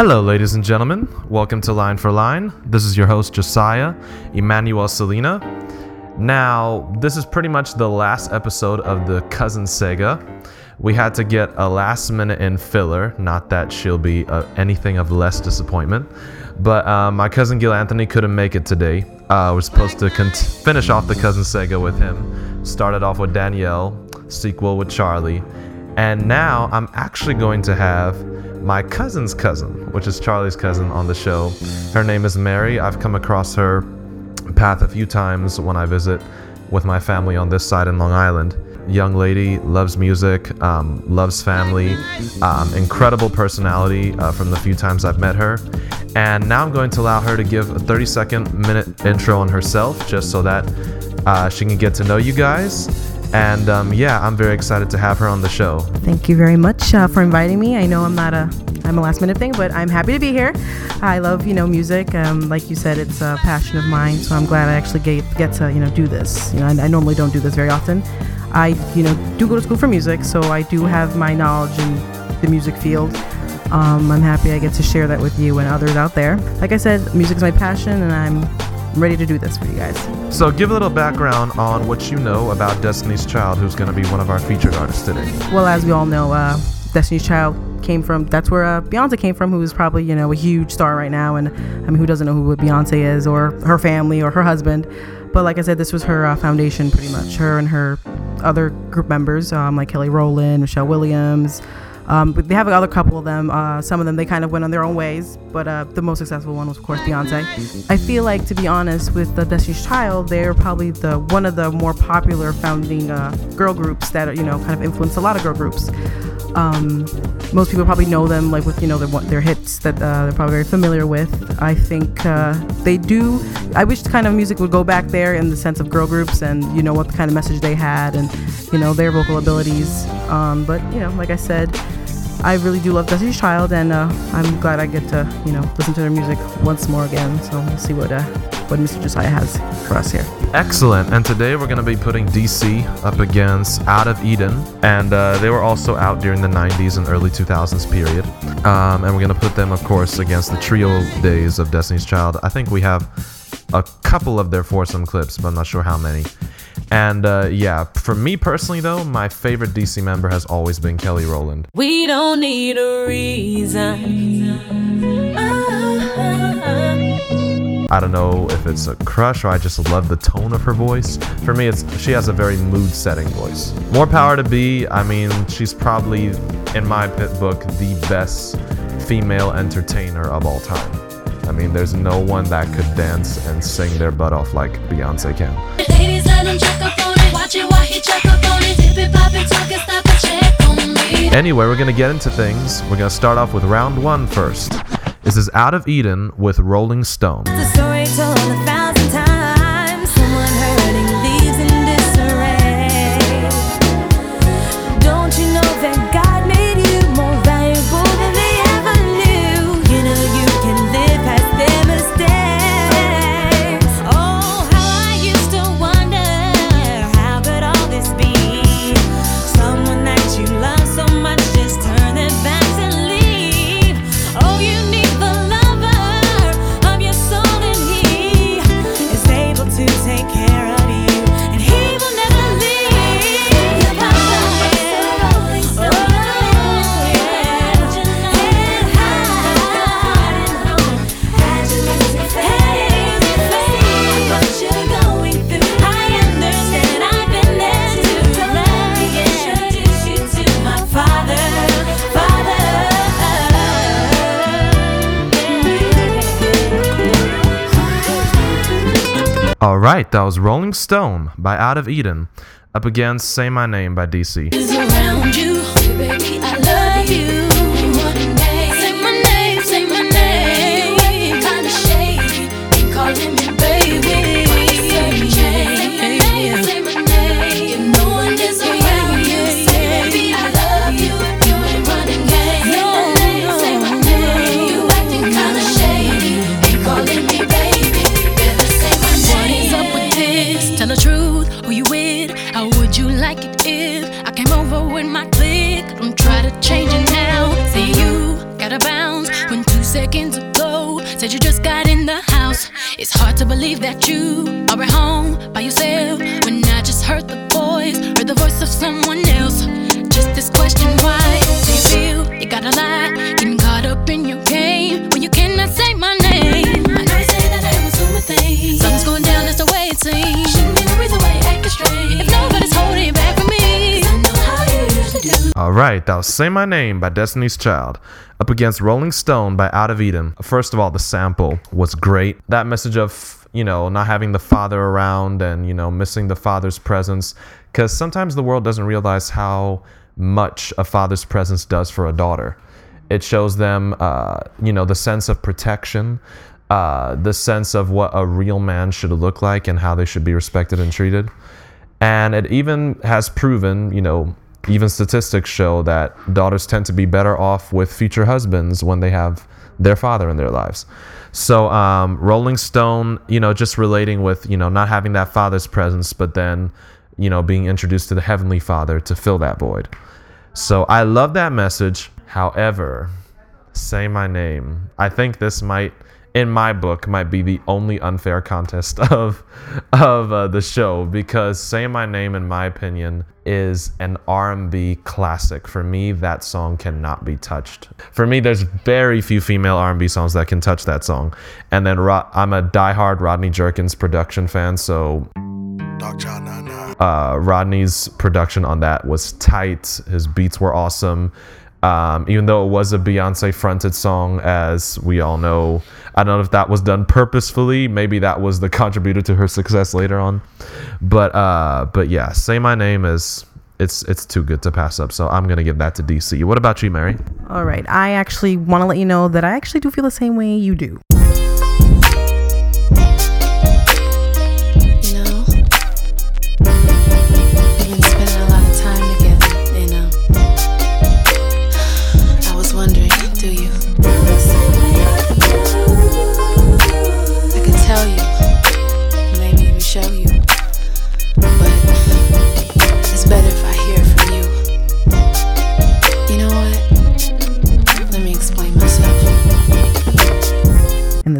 Hello, ladies and gentlemen. Welcome to Line for Line. This is your host, Josiah Emmanuel Selena. Now, this is pretty much the last episode of the Cousin Saga. We had to get a last minute in filler, not that she'll be uh, anything of less disappointment. But uh, my cousin Gil Anthony couldn't make it today. Uh, we're supposed to finish off the Cousin Saga with him. Started off with Danielle, sequel with Charlie. And now I'm actually going to have my cousin's cousin, which is Charlie's cousin, on the show. Her name is Mary. I've come across her path a few times when I visit with my family on this side in Long Island. Young lady, loves music, um, loves family, um, incredible personality uh, from the few times I've met her. And now I'm going to allow her to give a 30 second minute intro on herself just so that uh, she can get to know you guys and um, yeah, I'm very excited to have her on the show. Thank you very much uh, for inviting me. I know I'm not a I'm a last minute thing, but I'm happy to be here. I love you know music. Um, like you said, it's a passion of mine, so I'm glad I actually get get to you know do this. You know, I, I normally don't do this very often. I you know do go to school for music, so I do have my knowledge in the music field. Um, I'm happy I get to share that with you and others out there. Like I said, music is my passion, and I'm I'm ready to do this for you guys. So, give a little background on what you know about Destiny's Child, who's going to be one of our featured artists today. Well, as we all know, uh, Destiny's Child came from that's where uh, Beyonce came from, who is probably you know a huge star right now, and I mean who doesn't know who Beyonce is or her family or her husband. But like I said, this was her uh, foundation pretty much. Her and her other group members, um, like Kelly Rowland, Michelle Williams. Um, but they have another couple of them. Uh, some of them they kind of went on their own ways, but uh, the most successful one was of course Beyonce. I feel like, to be honest, with the Destiny's Child, they're probably the one of the more popular founding uh, girl groups that you know kind of influenced a lot of girl groups. Um, most people probably know them like with you know their their hits that uh, they're probably very familiar with. I think uh, they do. I wish the kind of music would go back there in the sense of girl groups and you know what kind of message they had and you know their vocal abilities. Um, but you know, like I said, I really do love Destiny's Child, and uh, I'm glad I get to you know listen to their music once more again. So we'll see what uh, what Mr. Josiah has for us here. Excellent. And today we're going to be putting DC up against Out of Eden, and uh, they were also out during the 90s and early 2000s period. Um, and we're going to put them, of course, against the trio days of Destiny's Child. I think we have a couple of their foursome clips, but I'm not sure how many. And uh, yeah, for me personally, though, my favorite DC member has always been Kelly Rowland. We don't need a reason. I don't know if it's a crush or I just love the tone of her voice. For me, it's she has a very mood-setting voice. More power to be. I mean, she's probably, in my pit book, the best female entertainer of all time. I mean, there's no one that could dance and sing their butt off like Beyonce can. Ladies, let him check up on it. Watch it while he check up on it. Dip it, pop it, talk it, stop it, check on me. Anyway, we're gonna get into things. We're gonna start off with round one first. This is Out of Eden with Rolling Stone. Right, that was Rolling Stone by Out of Eden, up against Say My Name by DC. It's hard to believe that you are at home by yourself. Right, was Say My Name by Destiny's Child up against Rolling Stone by Out of Eden. First of all, the sample was great. That message of, you know, not having the father around and, you know, missing the father's presence. Because sometimes the world doesn't realize how much a father's presence does for a daughter. It shows them, uh, you know, the sense of protection, uh, the sense of what a real man should look like and how they should be respected and treated. And it even has proven, you know, even statistics show that daughters tend to be better off with future husbands when they have their father in their lives. So, um, Rolling Stone, you know, just relating with, you know, not having that father's presence, but then, you know, being introduced to the Heavenly Father to fill that void. So, I love that message. However, say my name. I think this might, in my book, might be the only unfair contest of of uh, the show because "Say My Name," in my opinion, is an R&B classic. For me, that song cannot be touched. For me, there's very few female R&B songs that can touch that song. And then Ro- I'm a diehard Rodney Jerkins production fan, so uh, Rodney's production on that was tight. His beats were awesome. Um, even though it was a Beyonce fronted song, as we all know, I don't know if that was done purposefully. Maybe that was the contributor to her success later on. But uh, but yeah, say my name is it's it's too good to pass up. So I'm gonna give that to DC. What about you, Mary? All right. I actually want to let you know that I actually do feel the same way you do.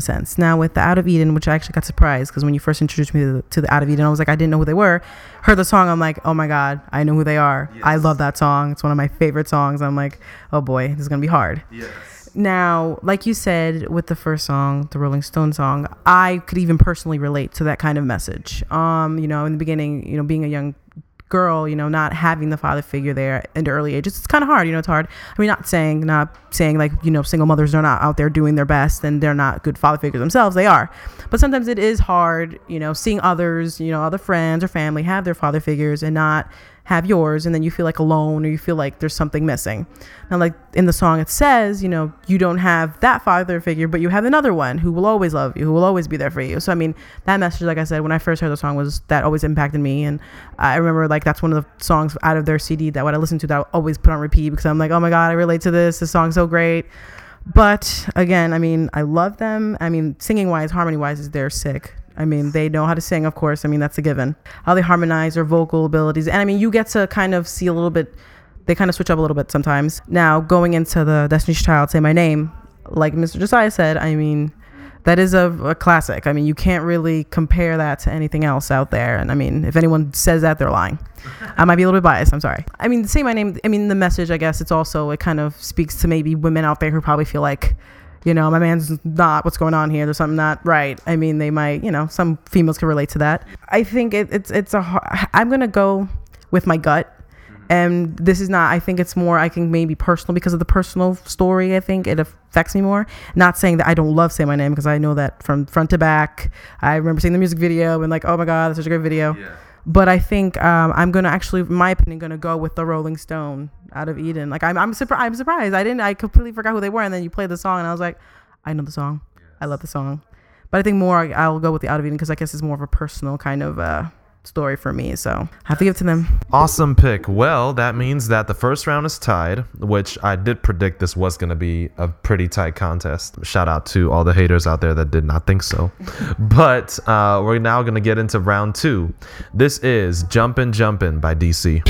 The sense. Now with the Out of Eden, which I actually got surprised because when you first introduced me to the, to the Out of Eden, I was like, I didn't know who they were. Heard the song, I'm like, oh my god, I know who they are. I love that song. It's one of my favorite songs. I'm like, oh boy, this is gonna be hard. Now, like you said with the first song, the Rolling Stone song, I could even personally relate to that kind of message. Um, you know, in the beginning, you know, being a young girl, you know, not having the father figure there in the early ages, it's kind of hard. You know, it's hard. I mean, not saying, not saying like, you know, single mothers are not out there doing their best and they're not good father figures themselves. They are. But sometimes it is hard, you know, seeing others, you know, other friends or family have their father figures and not have yours and then you feel like alone or you feel like there's something missing. Now like in the song it says, you know, you don't have that father figure, but you have another one who will always love you, who will always be there for you. So I mean, that message like I said when I first heard the song was that always impacted me and I remember like that's one of the songs out of their CD that what I listened to that I always put on repeat because I'm like, "Oh my god, I relate to this. This song's so great." But again, I mean, I love them. I mean, singing wise, harmony wise, is they're sick. I mean, they know how to sing, of course. I mean, that's a given. How they harmonize their vocal abilities. And I mean, you get to kind of see a little bit, they kind of switch up a little bit sometimes. Now, going into the Destiny's Child, Say My Name, like Mr. Josiah said, I mean, that is a, a classic. I mean, you can't really compare that to anything else out there. And I mean, if anyone says that, they're lying. I might be a little bit biased. I'm sorry. I mean, say my name. I mean, the message. I guess it's also it kind of speaks to maybe women out there who probably feel like, you know, my man's not. What's going on here? There's something not right. I mean, they might. You know, some females can relate to that. I think it, it's it's a. har- I'm gonna go with my gut. Mm-hmm. And this is not, I think it's more, I think maybe personal because of the personal story. I think it affects me more. Not saying that I don't love Say My Name because I know that from front to back. I remember seeing the music video and like, oh my God, that's such a great video. But I think um, I'm gonna actually, in my opinion, gonna go with the Rolling Stone out of Eden. Like I'm, I'm surprised. I'm surprised. I didn't. I completely forgot who they were, and then you played the song, and I was like, I know the song. I love the song. But I think more, I- I'll go with the Out of Eden because I guess it's more of a personal kind of uh, story for me. So I have to give it to them. Awesome pick. Well, that means that the first round is tied, which I did predict this was going to be a pretty tight contest. Shout out to all the haters out there that did not think so. but uh, we're now going to get into round two. This is Jumpin' Jumpin' by DC.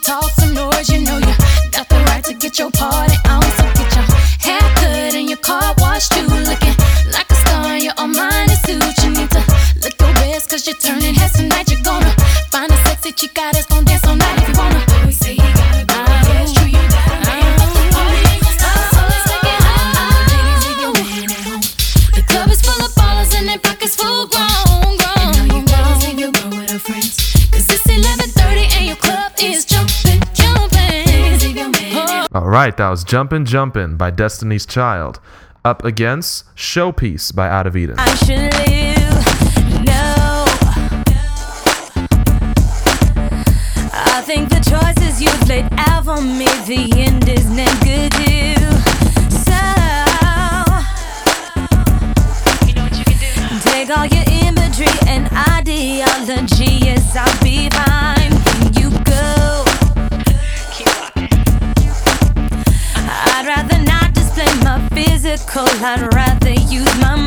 She talks right, that was Jumpin' Jumpin' by Destiny's Child. Up against Showpiece by Out of Eden. I think the choices you've laid out for me, the end is not good too. So, take all your imagery and ideology. Yes, I'll be fine physical. I'd rather use my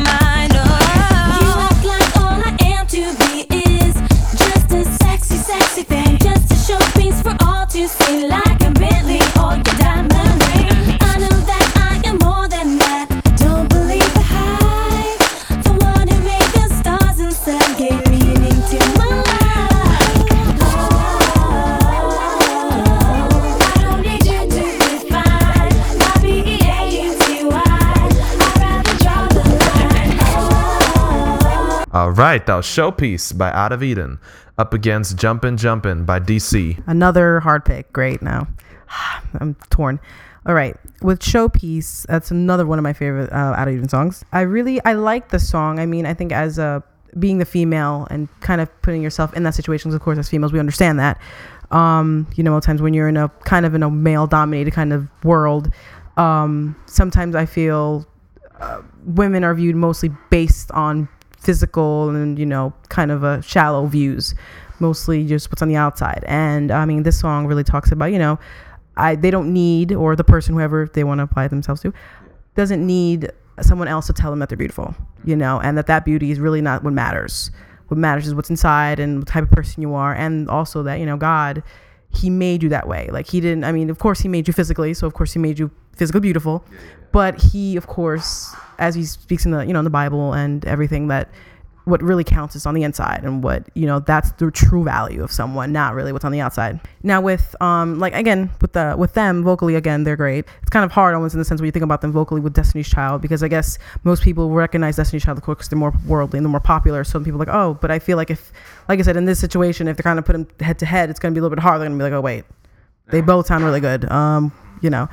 right, that was Showpiece by Out of Eden. Up against Jumpin' Jumpin' by DC. Another hard pick. Great. Now I'm torn. All right, with Showpiece, that's another one of my favorite uh, Out of Eden songs. I really I like the song. I mean, I think as a being the female and kind of putting yourself in that situation, 'cause of course, as females, we understand that. Um, you know, times when you're in a kind of in a male dominated kind of world, um, sometimes I feel uh, women are viewed mostly based on physical and you know kind of a shallow views mostly just what's on the outside. And i mean this song really talks about you know i they don't need or the person whoever they want to apply themselves to doesn't need someone else to tell them that they're beautiful you know and that that beauty is really not what matters. What matters is what's inside and what type of person you are and also that you know god he made you that way. Like he didn't i mean of course he made you physically so of course he made you physically beautiful but he of course as he speaks in the you know in the bible and everything that what really counts is on the inside and what you know that's the true value of someone not really what's on the outside. Now with um like again with the with them vocally again they're great. It's kind of hard almost in the sense when you think about them vocally with destiny's child because i guess most people recognize destiny's child of course 'cause they're more worldly and they're more popular. So people are like oh but i feel like if like i said in this situation if they're kind of put them head to head it's going to be a little bit hard they're going to be like oh wait. They both sound really good um you know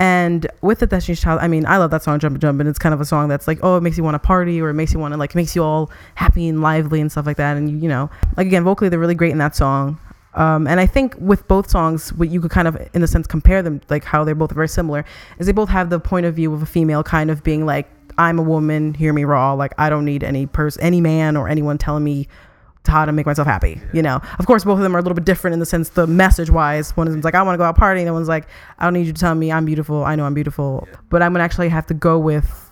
and with the Destiny's Child, I mean, I love that song, Jumpin' Jumpin', and it's kind of a song that's like, oh, it makes you want to party, or it makes you want to like, makes you all happy and lively and stuff like that. And you, you know, like again, vocally, they're really great in that song. Um, and I think with both songs, what you could kind of, in a sense, compare them, like how they're both very similar, is they both have the point of view of a female kind of being like, I'm a woman, hear me raw, like I don't need any person, any man or anyone telling me how to make myself happy. You know, of course, both of them are a little bit different in the sense the message wise. One of them's like, I want to go out partying. The one's like, I don't need you to tell me I'm beautiful. I know I'm beautiful. But I'm gonna actually have to go with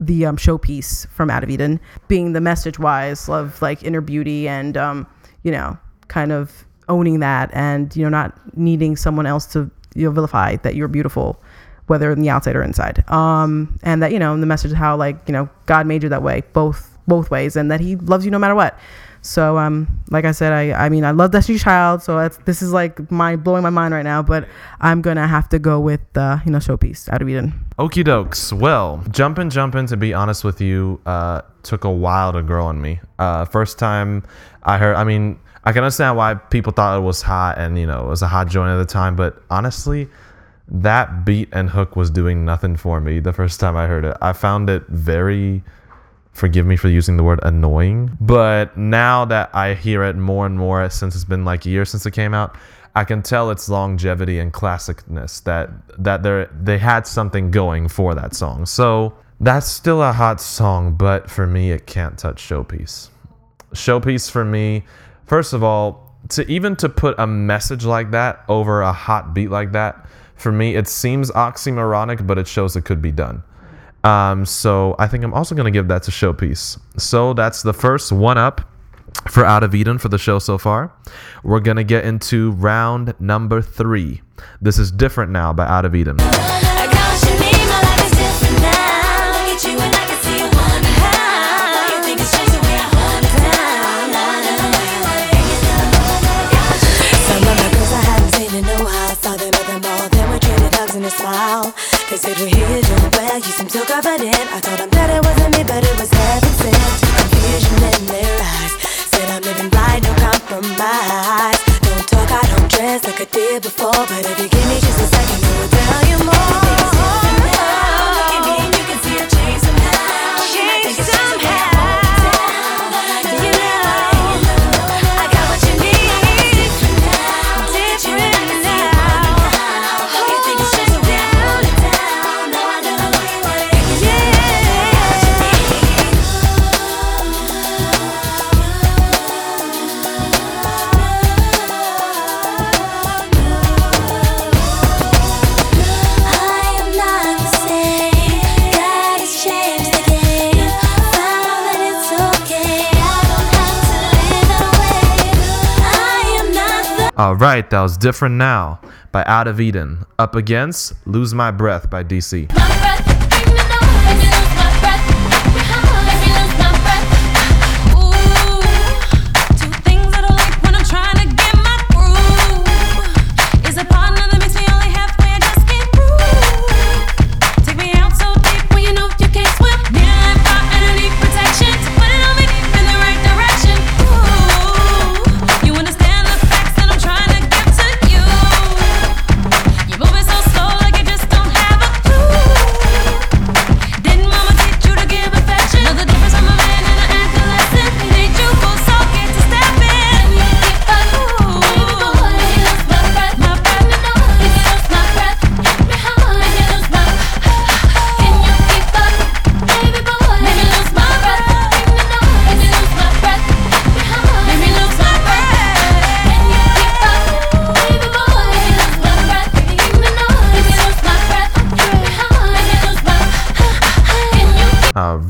the um, showpiece from Out of Eden, being the message wise of like inner beauty and um, you know, kind of owning that and you know not needing someone else to you know vilify that you're beautiful whether in the outside or inside um and that you know the message of how like you know god made you that way both both ways and that he loves you no matter what so um like i said i i mean i love destiny's child so this is like my blowing my mind right now but i'm gonna have to go with uh you know showpiece out of eden Okie dokes. Well, Jumpin' Jumpin', to be honest with you, uh, took a while to grow on me. Uh, first time I heard, I mean, I can understand why people thought it was hot and, you know, it was a hot joint at the time, but honestly, that beat and hook was doing nothing for me the first time I heard it. I found it very, forgive me for using the word annoying, but now that I hear it more and more since it's been like a year since it came out, I can tell its longevity and classicness that that they they had something going for that song. So that's still a hot song, but for me, it can't touch Showpiece. Showpiece for me, first of all, to even to put a message like that over a hot beat like that, for me, it seems oxymoronic, but it shows it could be done. Um, so I think I'm also gonna give that to Showpiece. So that's the first one up. for Out of Eden for the show so far. We're going to get into round number three. This is Different Now by Out of Eden. Seem so confident. I told them that it wasn't me, but it was heaven sent. Confusion in their eyes. Said I'm living blind, no compromise. Don't talk, I don't dress like I did before. But if you give me just a second, I will tell you more. Right, that was Different Now by Out of Eden. Up against Lose My Breath by DC.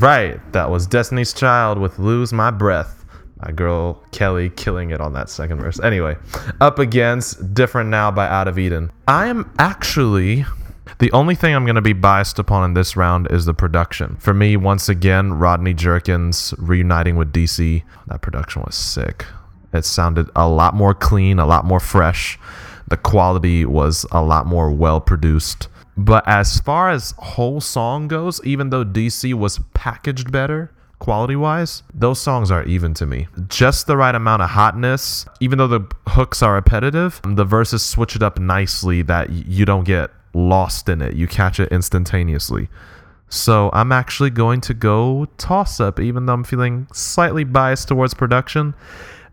Right, that was Destiny's Child with Lose My Breath. My girl Kelly killing it on that second verse. Anyway, up against Different Now by Out of Eden. I am actually. The only thing I'm going to be biased upon in this round is the production. For me, once again, Rodney Jerkins reuniting with DC. That production was sick. It sounded a lot more clean, a lot more fresh. The quality was a lot more well produced. But as far as whole song goes, even though DC was packaged better quality wise, those songs are even to me. Just the right amount of hotness. Even though the hooks are repetitive, the verses switch it up nicely that you don't get lost in it. You catch it instantaneously. So I'm actually going to go toss up, even though I'm feeling slightly biased towards production.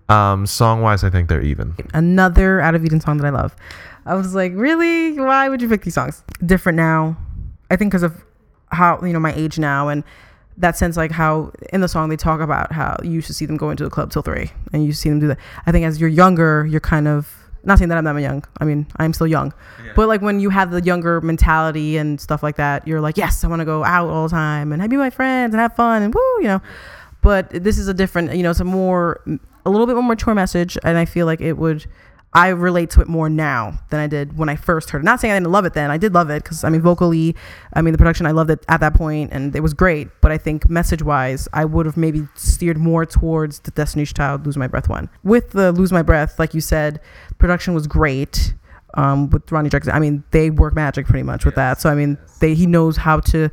Um, song wise, I think they're even. Another Out of Eden song that I love. I was like, really? Why would you pick these songs? Different now. I think because of how, you know, my age now and that sense, like how in the song they talk about how you used to see them go into the club till three and you see them do that. I think as you're younger, you're kind of, not saying that I'm that young. I mean, I'm still young. But like when you have the younger mentality and stuff like that, you're like, yes, I want to go out all the time and be my friends and have fun and woo, you know. But this is a different, you know, it's a more, a little bit more mature message. And I feel like it would, I relate to it more now than I did when I first heard it. Not saying I didn't love it then. I did love it because I mean, vocally, I mean, the production, I loved it at that point and it was great. But I think message wise, I would have maybe steered more towards the Destiny's Child Lose My Breath one. With the Lose My Breath, like you said, production was great. Um, with Ronnie Jackson, I mean, they work magic pretty much with that. So I mean, they he knows how to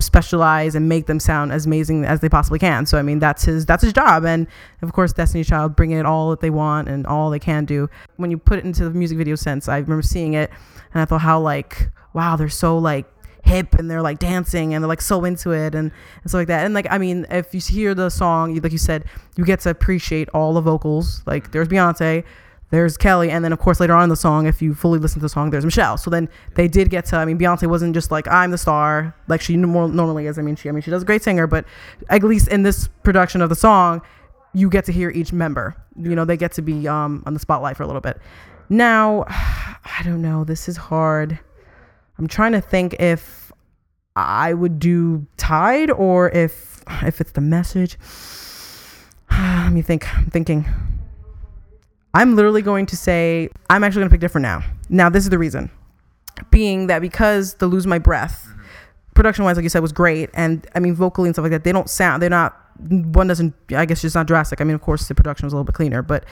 specialize and make them sound as amazing as they possibly can. So I mean that's his that's his job and of course Destiny's Child bringing it all that they want and all they can do. When you put it into the music video sense, I remember seeing it and I thought how like wow, they're so like hip and they're like dancing and they're like so into it and, and stuff like that. And like I mean, if you hear the song, like you said, you get to appreciate all the vocals. Like there's Beyonce, there's Kelly, and then of course later on in the song, if you fully listen to the song, there's Michelle. So then they did get to. I mean, Beyonce wasn't just like I'm the star like she more normally is. I mean, she I mean she does a great singer, but at least in this production of the song, you get to hear each member. You know, they get to be um on the spotlight for a little bit. Now, I don't know. This is hard. I'm trying to think if I would do Tide or if if it's the message. Let me think. I'm thinking. I'm literally going to say I'm actually going to pick different now. Now this is the reason, being that because the lose my breath, production wise, like you said, was great, and I mean vocally and stuff like that. They don't sound. They're not. One doesn't. I guess just not drastic. I mean, of course, the production was a little bit cleaner, but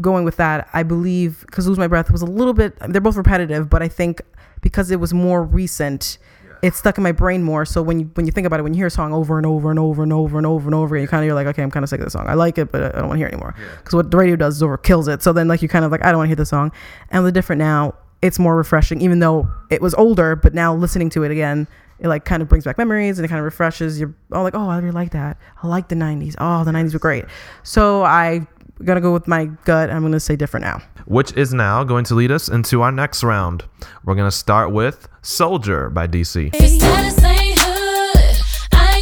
going with that, I believe because lose my breath was a little bit. They're both repetitive, but I think because it was more recent. It stuck in my brain more. So when you when you think about it, when you hear a song over and over and over and over and over and over, you kind of you're like, okay, I'm kind of sick of this song. I like it, but I don't want to hear it anymore. Because what the radio does is over kills it. So then like you kind of like, I don't want to hear the song. And the different now, it's more refreshing, even though it was older. But now listening to it again, it like kind of brings back memories and it kind of refreshes. You're oh like, oh, I really like that. I like the '90s. Oh, the '90s were great. So I gonna go with my gut. I'm gonna say different now. which is now going to lead us into our next round. We're going to start with Soldier by DC. If status ain't hood, I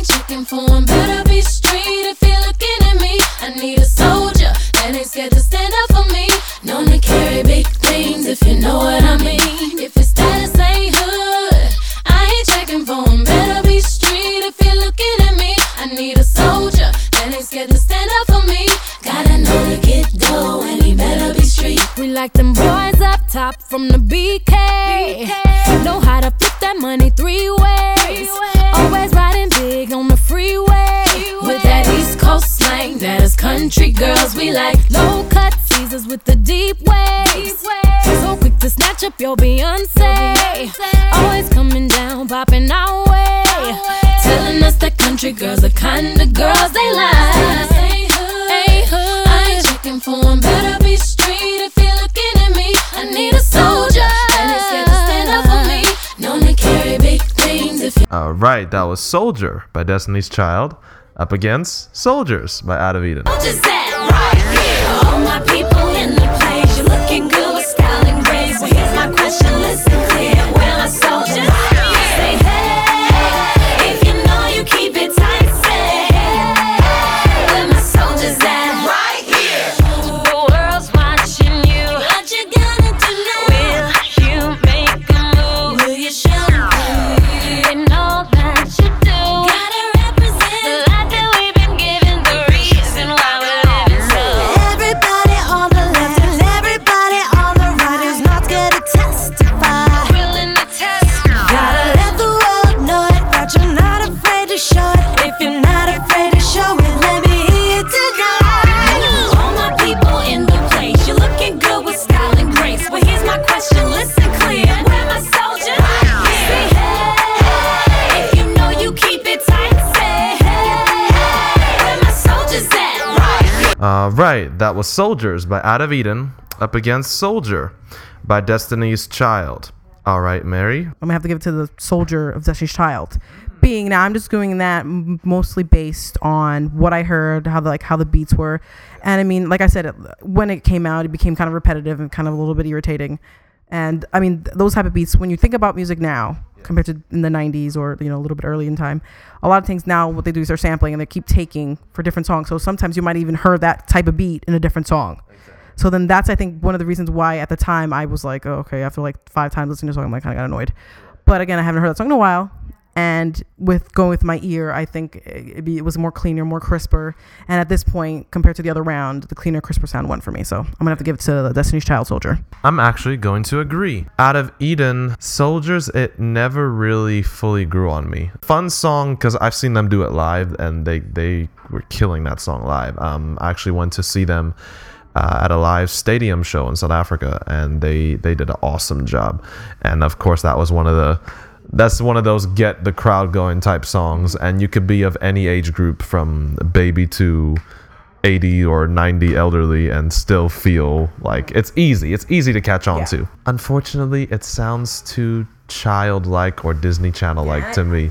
ain't checking for him. Better be street if you're looking at me. I need a soldier that ain't scared to stand like them boys up top from the BK. Know how to flip that money three ways. Always riding big on the freeway. With that East Coast slang, that is country girls we like. Low cut Caesars with the deep waves. So quick to snatch up your Beyonce. Always coming down, popping our way. Telling us that country girls the kind of girls they like. All right, that was Soldier by Destiny's Child up against Soldiers by Out of Eden. All right, that was Soldiers by Out of Eden up against Soldier by Destiny's Child. All right, Mary. I'm gonna have to give it to the soldier of Destiny's Child. Being now, I'm just doing that mostly based on what I heard, how the like how the beats were, and I mean, like I said, it, when it came out, it became kind of repetitive and kind of a little bit irritating. And I mean, th- those type of beats. When you think about music now, compared to in the '90s or you know a little bit early in time, a lot of things now what they do is they're sampling and they keep taking for different songs. So sometimes you might even hear that type of beat in a different song. So then that's I think one of the reasons why at the time I was like, oh, okay, after like five times listening to the song, I'm like kind of got annoyed. But again, I haven't heard that song in a while. And with going with my ear, I think it, it was more cleaner, more crisper. And at this point, compared to the other round, the cleaner, crisper sound won for me. So I'm gonna have to give it to Destiny's Child Soldier. I'm actually going to agree. Out of Eden, Soldiers, it never really fully grew on me. Fun song because I've seen them do it live and they, they were killing that song live. Um, I actually went to see them uh, at a live stadium show in South Africa and they, they did an awesome job. And of course, that was one of the that's one of those get the crowd going type songs and you could be of any age group from baby to 80 or 90 elderly and still feel like it's easy it's easy to catch on Yeah. to unfortunately it sounds too childlike or disney channel like to me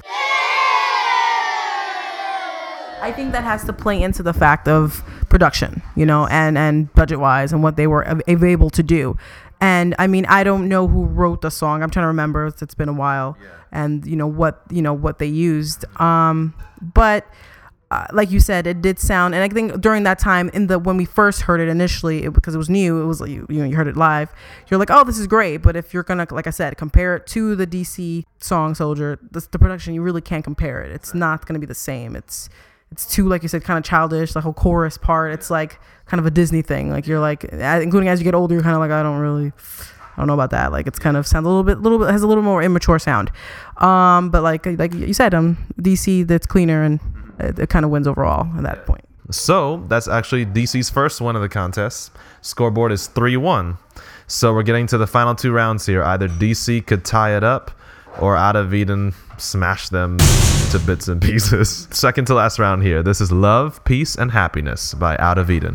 I think that has to play into the fact of production, you know, and and budget wise and what they were able to do. And I mean, I don't know who wrote the song. I'm trying to remember. It's- It's been a while, yeah. and you know what you know what they used. Um, but uh, like you said, it did sound, and I think during that time, in the when we first heard it initially, it, because it was new, it was like you, you know you heard it live. You're like, oh, this is great. But if you're gonna, like I said, compare it to the DC song Soldier, the, the production, you really can't compare it. It's not gonna be the same. It's it's too like you said kind of childish the whole chorus part it's like kind of a disney thing like you're like including as you get older you're kind of like i don't really i don't know about that like it's kind of sounds a little bit little bit has a little more immature sound um but like like you said um dc that's cleaner and it, it kind of wins overall at that point So that's actually DC's first win of the contest. Scoreboard is 3 1. So we're getting to the final two rounds here. Either DC could tie it up or Out of Eden smash them to bits and pieces. Second to last round here. This is Love, Peace, and Happiness by Out of Eden.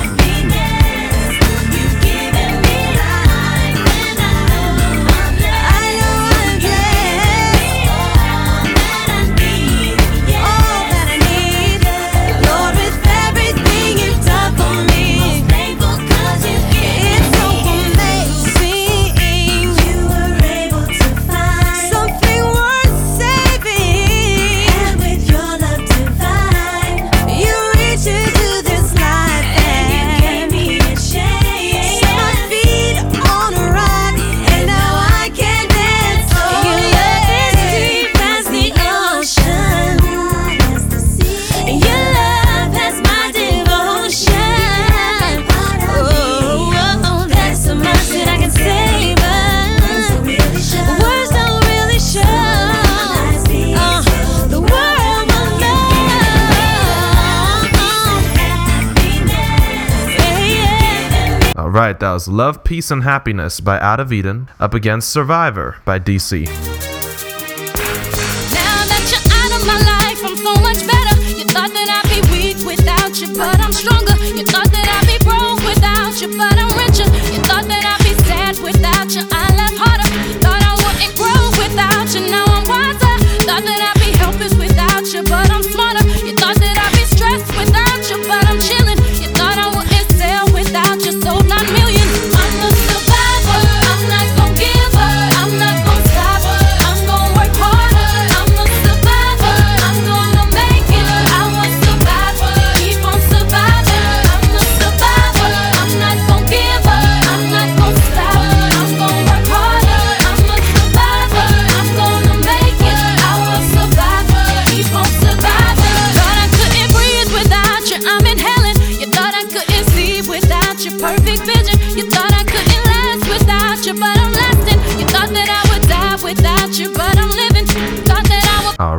Right, that was Love, Peace, and Happiness by Out of Eden up against Survivor by DC. Life, so better. You thought that I'd be weak without you, but I'm stronger. You thought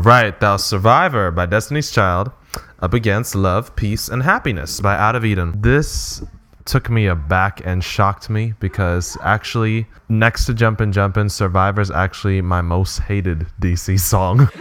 right, thou Survivor by Destiny's Child up against Love, Peace, and Happiness by Out of Eden. This took me aback and shocked me because actually, next to Jumpin' Jumpin', Survivor is actually my most hated DC song.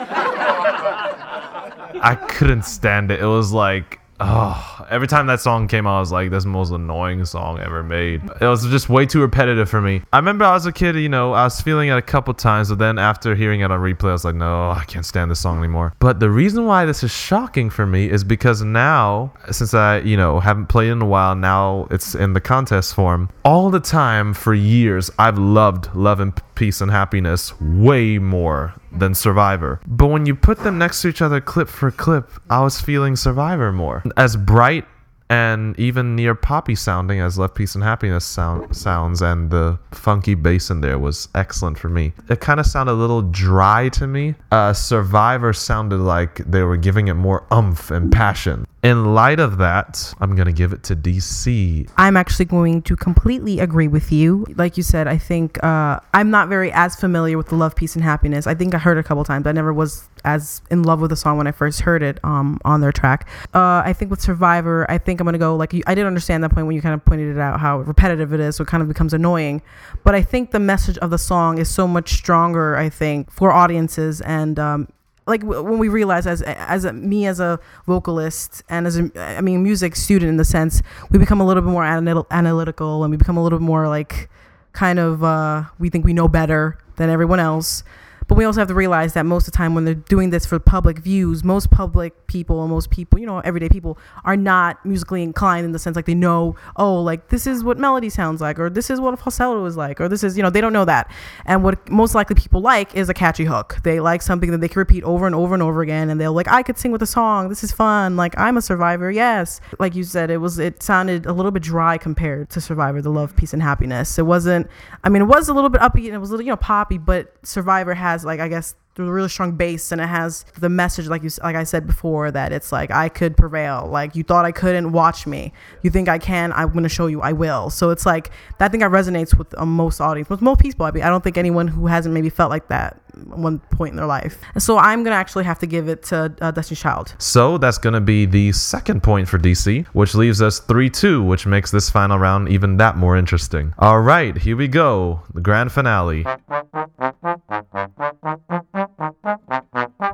I couldn't stand it. It was like, oh, every time that song came out, I was like, this is the most annoying song ever made. It was just way too repetitive for me. I remember I was a kid, you know, I was feeling it a couple times, but then after hearing it on replay, I was like, no, I can't stand this song anymore. But the reason why this is shocking for me is because now, since I, you know, haven't played in a while, now it's in the contest form. All the time for years, I've loved Love and Peace and Happiness way more than Survivor. But when you put them next to each other clip for clip, I was feeling Survivor more. As bright and even near poppy sounding as Love, Peace, and Happiness sound, sounds, and the funky bass in there was excellent for me. It kind of sounded a little dry to me. Uh, Survivor sounded like they were giving it more umph and passion. In light of that, I'm going to give it to DC. I'm actually going to completely agree with you. Like you said, I think uh, I'm not very as familiar with the Love, Peace, and Happiness. I think I heard a couple times. I never was as in love with the song when I first heard it um, on their track. Uh, I think with Survivor, I think I'm gonna go like I didn't understand that point when you kind of pointed it out how repetitive it is, so it kind of becomes annoying. But I think the message of the song is so much stronger. I think for audiences and um, like when we realize as as a, me as a vocalist and as a I mean music student in the sense we become a little bit more anal- analytical and we become a little bit more like kind of uh, we think we know better than everyone else but we also have to realize that most of the time when they're doing this for public views most public people most people you know everyday people are not musically inclined in the sense like they know oh like this is what melody sounds like or this is what a falsetto is like or this is you know they don't know that. And what most likely people like is a catchy hook. They like something that they can repeat over and over and over again and they'll like i could sing with a song. This is fun. Like i'm a survivor. Yes. Like you said it was it sounded a little bit dry compared to survivor the love peace and happiness. It wasn't i mean it was a little bit upbeat and it was a little you know poppy but survivor has like i guess the really strong bass and it has the message like you like I said before that it's like I could prevail. Like you thought I couldn't watch me. You think I can I'm gonna show you I will. So it's like that thing that resonates with uh, most audience with most people I mean I don't think anyone who hasn't maybe felt like that at one point in their life so I'm gonna actually have to give it to uh, Destiny's Child So that's going to be the second point for DC, which leaves us 3 2, which makes this final round even that more interesting. All right, here we go. The grand finale.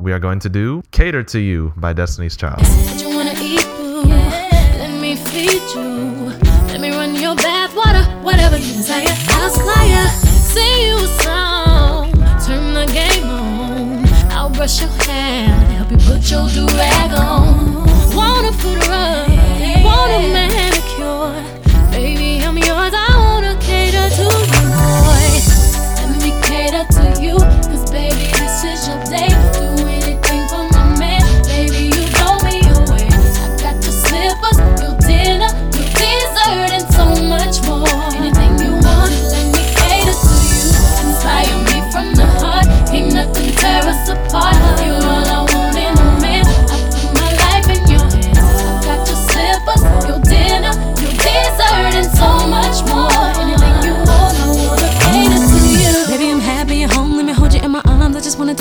We are going to do Cater to You by Destiny's Child. What you wanna eat, boo? Let me feed you. Let me run your bath water, whatever you desire. I'll squire, sing you a song, the game on. I'll brush your hair, help you put your do rag on. Want a foot rub, want a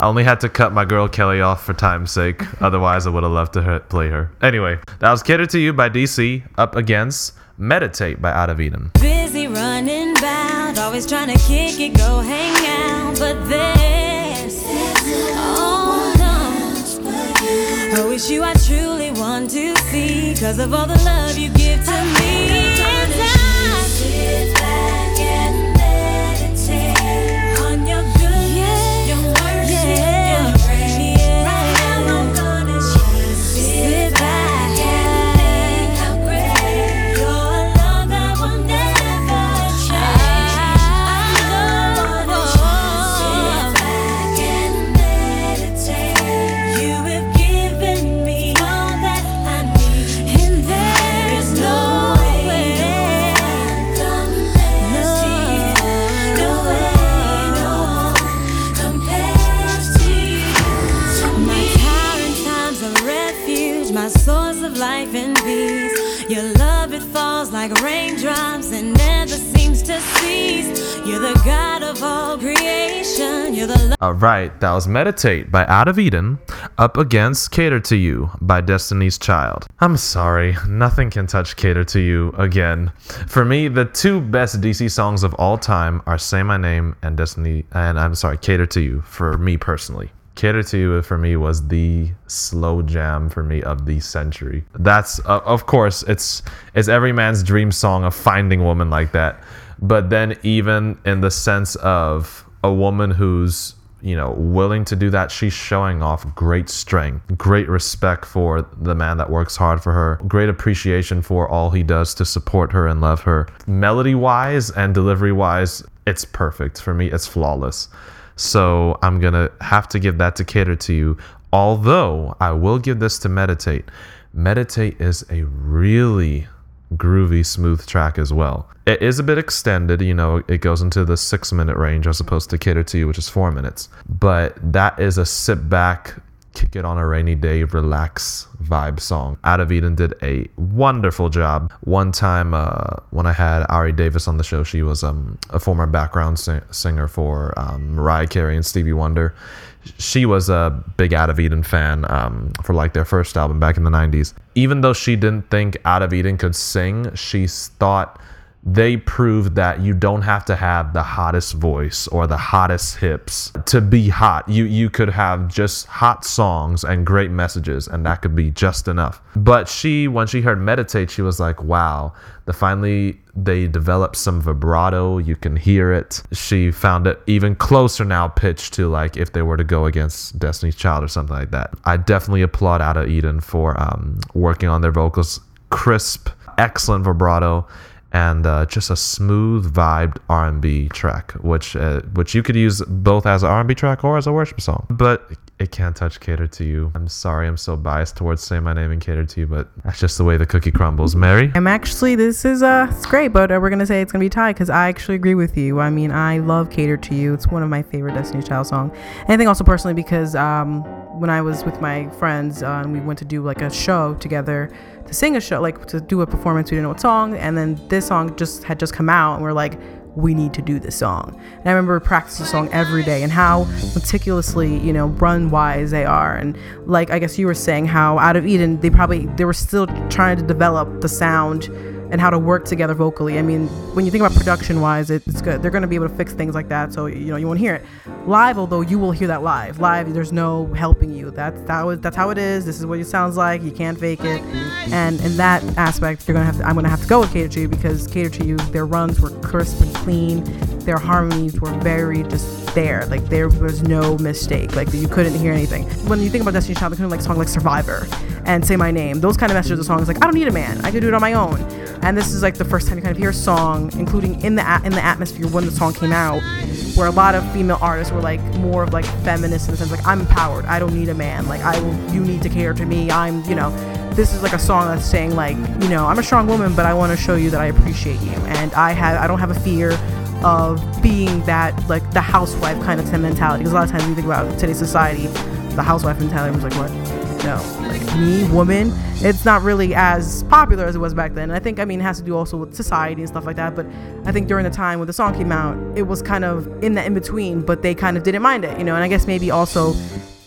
I just wanna. I only had to cut my girl Kelly off for time's sake. Otherwise, I would have loved to he- play her. Anyway, that was Cater to You by DC up against Meditate by Out of Eden. Busy running bound, always trying to kick it, go hang out. But this, oh no. I wish you I truly want to see, cause of all the love you give right, that was Meditate by Out of Eden up against Cater to You by Destiny's Child. I'm sorry, nothing can touch Cater to You again. For me, the two best DC songs of all time are Say My Name and Destiny, and I'm sorry, Cater to You for me personally. Cater to You for me was the slow jam for me of the century. That's uh, of course it's it's every man's dream song of finding a woman like that. But then even in the sense of a woman who's you know willing to do that. She's showing off great strength great respect for the man that works hard for her great appreciation for all he does to support her and love her. Melody wise and delivery wise it's perfect. For me it's flawless. So i'm gonna have to give that to cater to you. Although i will give this to meditate. Meditate is a really groovy, smooth track as well. It is a bit extended, you know, it goes into the six minute range as opposed to Cater to You, which is four minutes. But that is a sit back, kick it on a rainy day, relax vibe song. Out of Eden did a wonderful job. One time uh, when I had Ari Davis on the show, she was um, a former background sing- singer for um, Mariah Carey and Stevie Wonder she was a big Out of Eden fan um, for like their first album back in the 90s. Even though she didn't think Out of Eden could sing, she thought they proved that you don't have to have the hottest voice or the hottest hips to be hot. You you could have just hot songs and great messages and that could be just enough. But she when she heard Meditate, she was like, "Wow, the finally they developed some vibrato, you can hear it." She found it even closer now pitched to like if they were to go against Destiny's Child or something like that. I definitely applaud Out of Eden for um, working on their vocals crisp, excellent vibrato and uh, just a smooth vibed R&B track, which uh, which you could use both as an R&B track or as a worship song. But it can't touch Cater to You. I'm sorry, I'm so biased towards saying my name and Cater to You, but that's just the way the cookie crumbles. Mary? I'm actually this is uh great, but we're gonna say it's gonna be tied because I actually agree with you. I mean, I love "Cater to You." It's one of my favorite Destiny's Child song. And I think also personally because um when I was with my friends uh, and we went to do like a show together to sing a show, like to do a performance, we didn't know what song, and then this song just had just come out, and we're like. We need to do this song. And I remember practicing the song every day and how meticulously, you know, run wise they are. And like I guess you were saying, how out of Eden, they probably they were still trying to develop the sound and how to work together vocally. I mean, when you think about production wise, it's good. They're going to be able to fix things like that, so you know you won't hear it live. Although you will hear that live. Live, there's no helping you. That's that was that's how it is. This is what it sounds like. You can't fake it. And in that aspect, you're gonna have to, I'm gonna have to go with Cater to You because Cater to You, their runs were crisp and clean. Their harmonies were very just there. Like there was no mistake. Like you couldn't hear anything. When you think about Destiny's Child, they couldn't like song like Survivor and Say My Name. Those kind of messages of songs like I don't need a man. I can do it on my own. And this is like the first time you kind of hear a song, including in the in the atmosphere when the song came out, where a lot of female artists were like more of like feminists in the sense like I'm empowered. I don't need a man. Like I will. You need to care to me. I'm you know. This is like a song that's saying like you know I'm a strong woman, but I want to show you that I appreciate you, and I have I don't have a fear of being that like the housewife kind of mentality. Because a lot of times you think about today's society, the housewife mentality was like what no, like me, woman, it's not really as popular as it was back then. And I think, I mean, it has to do also with society and stuff like that. But I think during the time when the song came out, it was kind of in the in between, but they kind of didn't mind it, you know. And I guess maybe also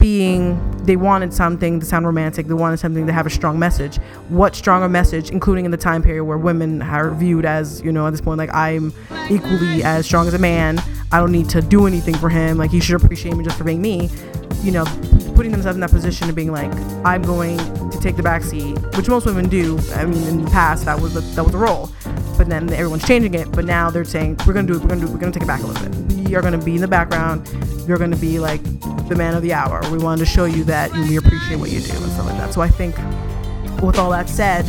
being they wanted something to sound romantic, they wanted something to have a strong message. What stronger message, including in the time period where women are viewed as, you know, at this point, like I'm equally as strong as a man. I don't need to do anything for him. Like he should appreciate me just for being me. You know, putting themselves in that position of being like, I'm going to take the backseat, which most women do. I mean, in the past, that was the, that was the role. But then everyone's changing it. But now they're saying, we're gonna do it. We're gonna do. It. We're gonna take it back a little bit. We are gonna be in the background. You're gonna be like the man of the hour. We wanted to show you that we appreciate what you do and stuff like that. So I think, with all that said,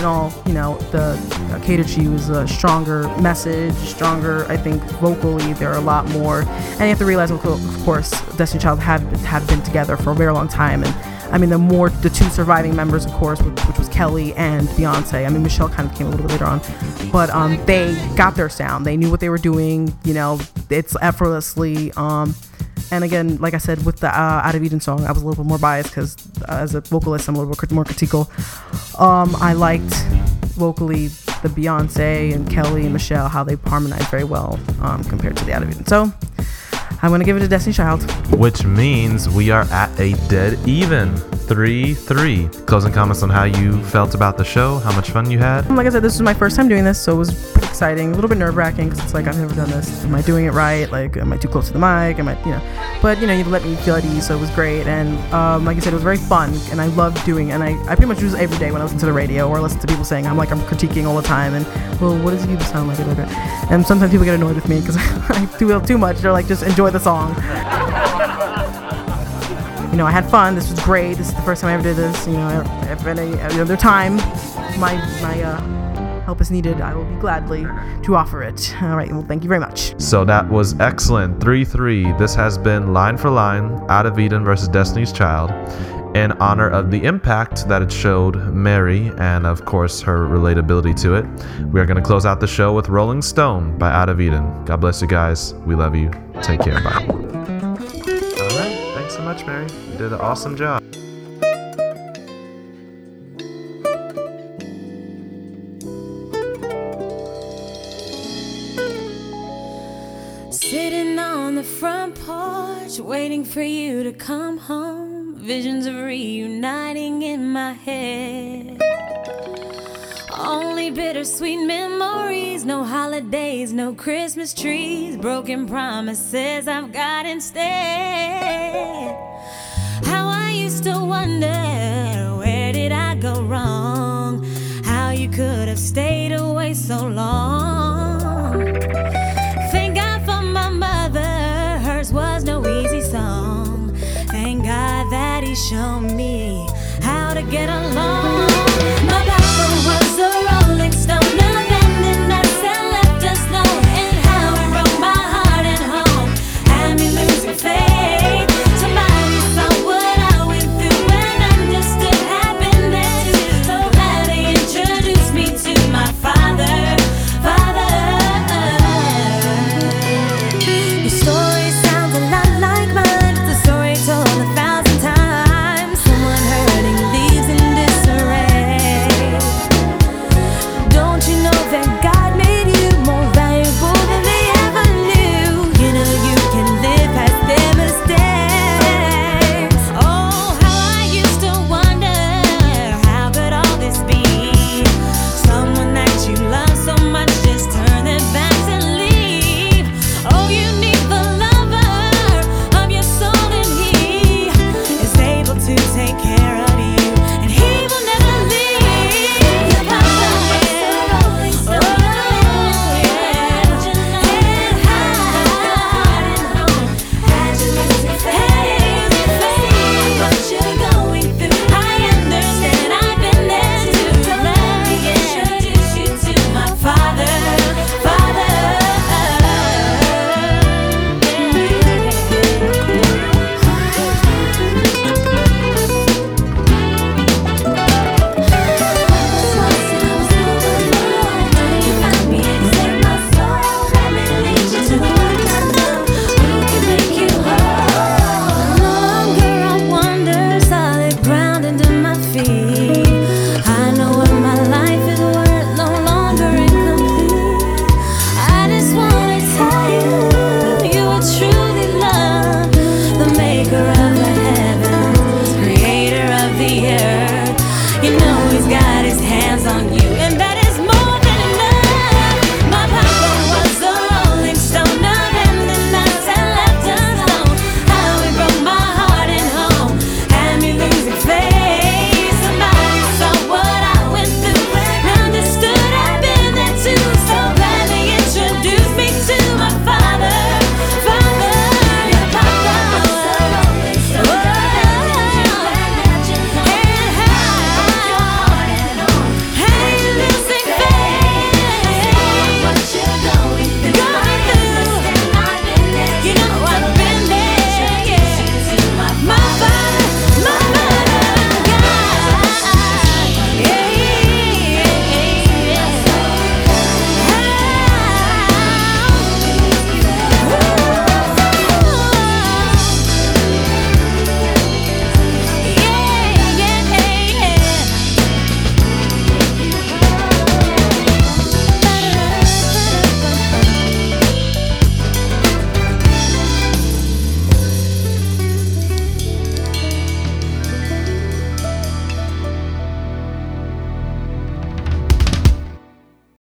and all you know, the uh, you is a stronger message, stronger. I think vocally, there are a lot more. And you have to realize, of course, Destiny Child have had been together for a very long time, and I mean, the more the two surviving members, of course, which, which was Kelly and Beyonce. I mean, Michelle kind of came a little bit later on, but um, they got their sound. They knew what they were doing. You know, it's effortlessly. Um, and again, like I said, with the uh, Out of Eden song, I was a little bit more biased because uh, as a vocalist, I'm a little bit more critical. Um, I liked vocally the Beyonce and Kelly and Michelle how they harmonized very well um, compared to the Out of Eden. So I'm gonna give it to Destiny Child. Which means we are at a dead even. 3 3. Closing comments on how you felt about the show, how much fun you had. Like I said, this was my first time doing this, so it was exciting. A little bit nerve wracking because it's like I've never done this. Am I doing it right? Like, am I too close to the mic? Am I, you know? But you know, you let me feel at ease, so it was great. And um, like I said, it was very fun, and I loved doing. it. And I, I pretty much use it every day when I listen to the radio or listen to people saying I'm like I'm critiquing all the time. And well, what does you sound like? And sometimes people get annoyed with me because I do too much. They're like, just enjoy the song. Know, I had fun. This was great. This is the first time I ever did this. You know, if any other time my my uh, help is needed, I will be gladly to offer it. All right. Well, thank you very much. So that was excellent. 3 3. This has been line for line Out of Eden versus Destiny's Child in honor of the impact that it showed Mary and, of course, her relatability to it. We are going to close out the show with Rolling Stone by Out of Eden. God bless you guys. We love you. Take care. Bye. Much, Mary. You did an awesome job. Sitting on the front porch, waiting for you to come home. Visions of reuniting in my head. Only bittersweet memories, no holidays, no Christmas trees, broken promises I've got instead. How I used to wonder, where did I go wrong? How you could have stayed away so long. Thank God for my mother, hers was no easy song. Thank God that He showed me how to get along.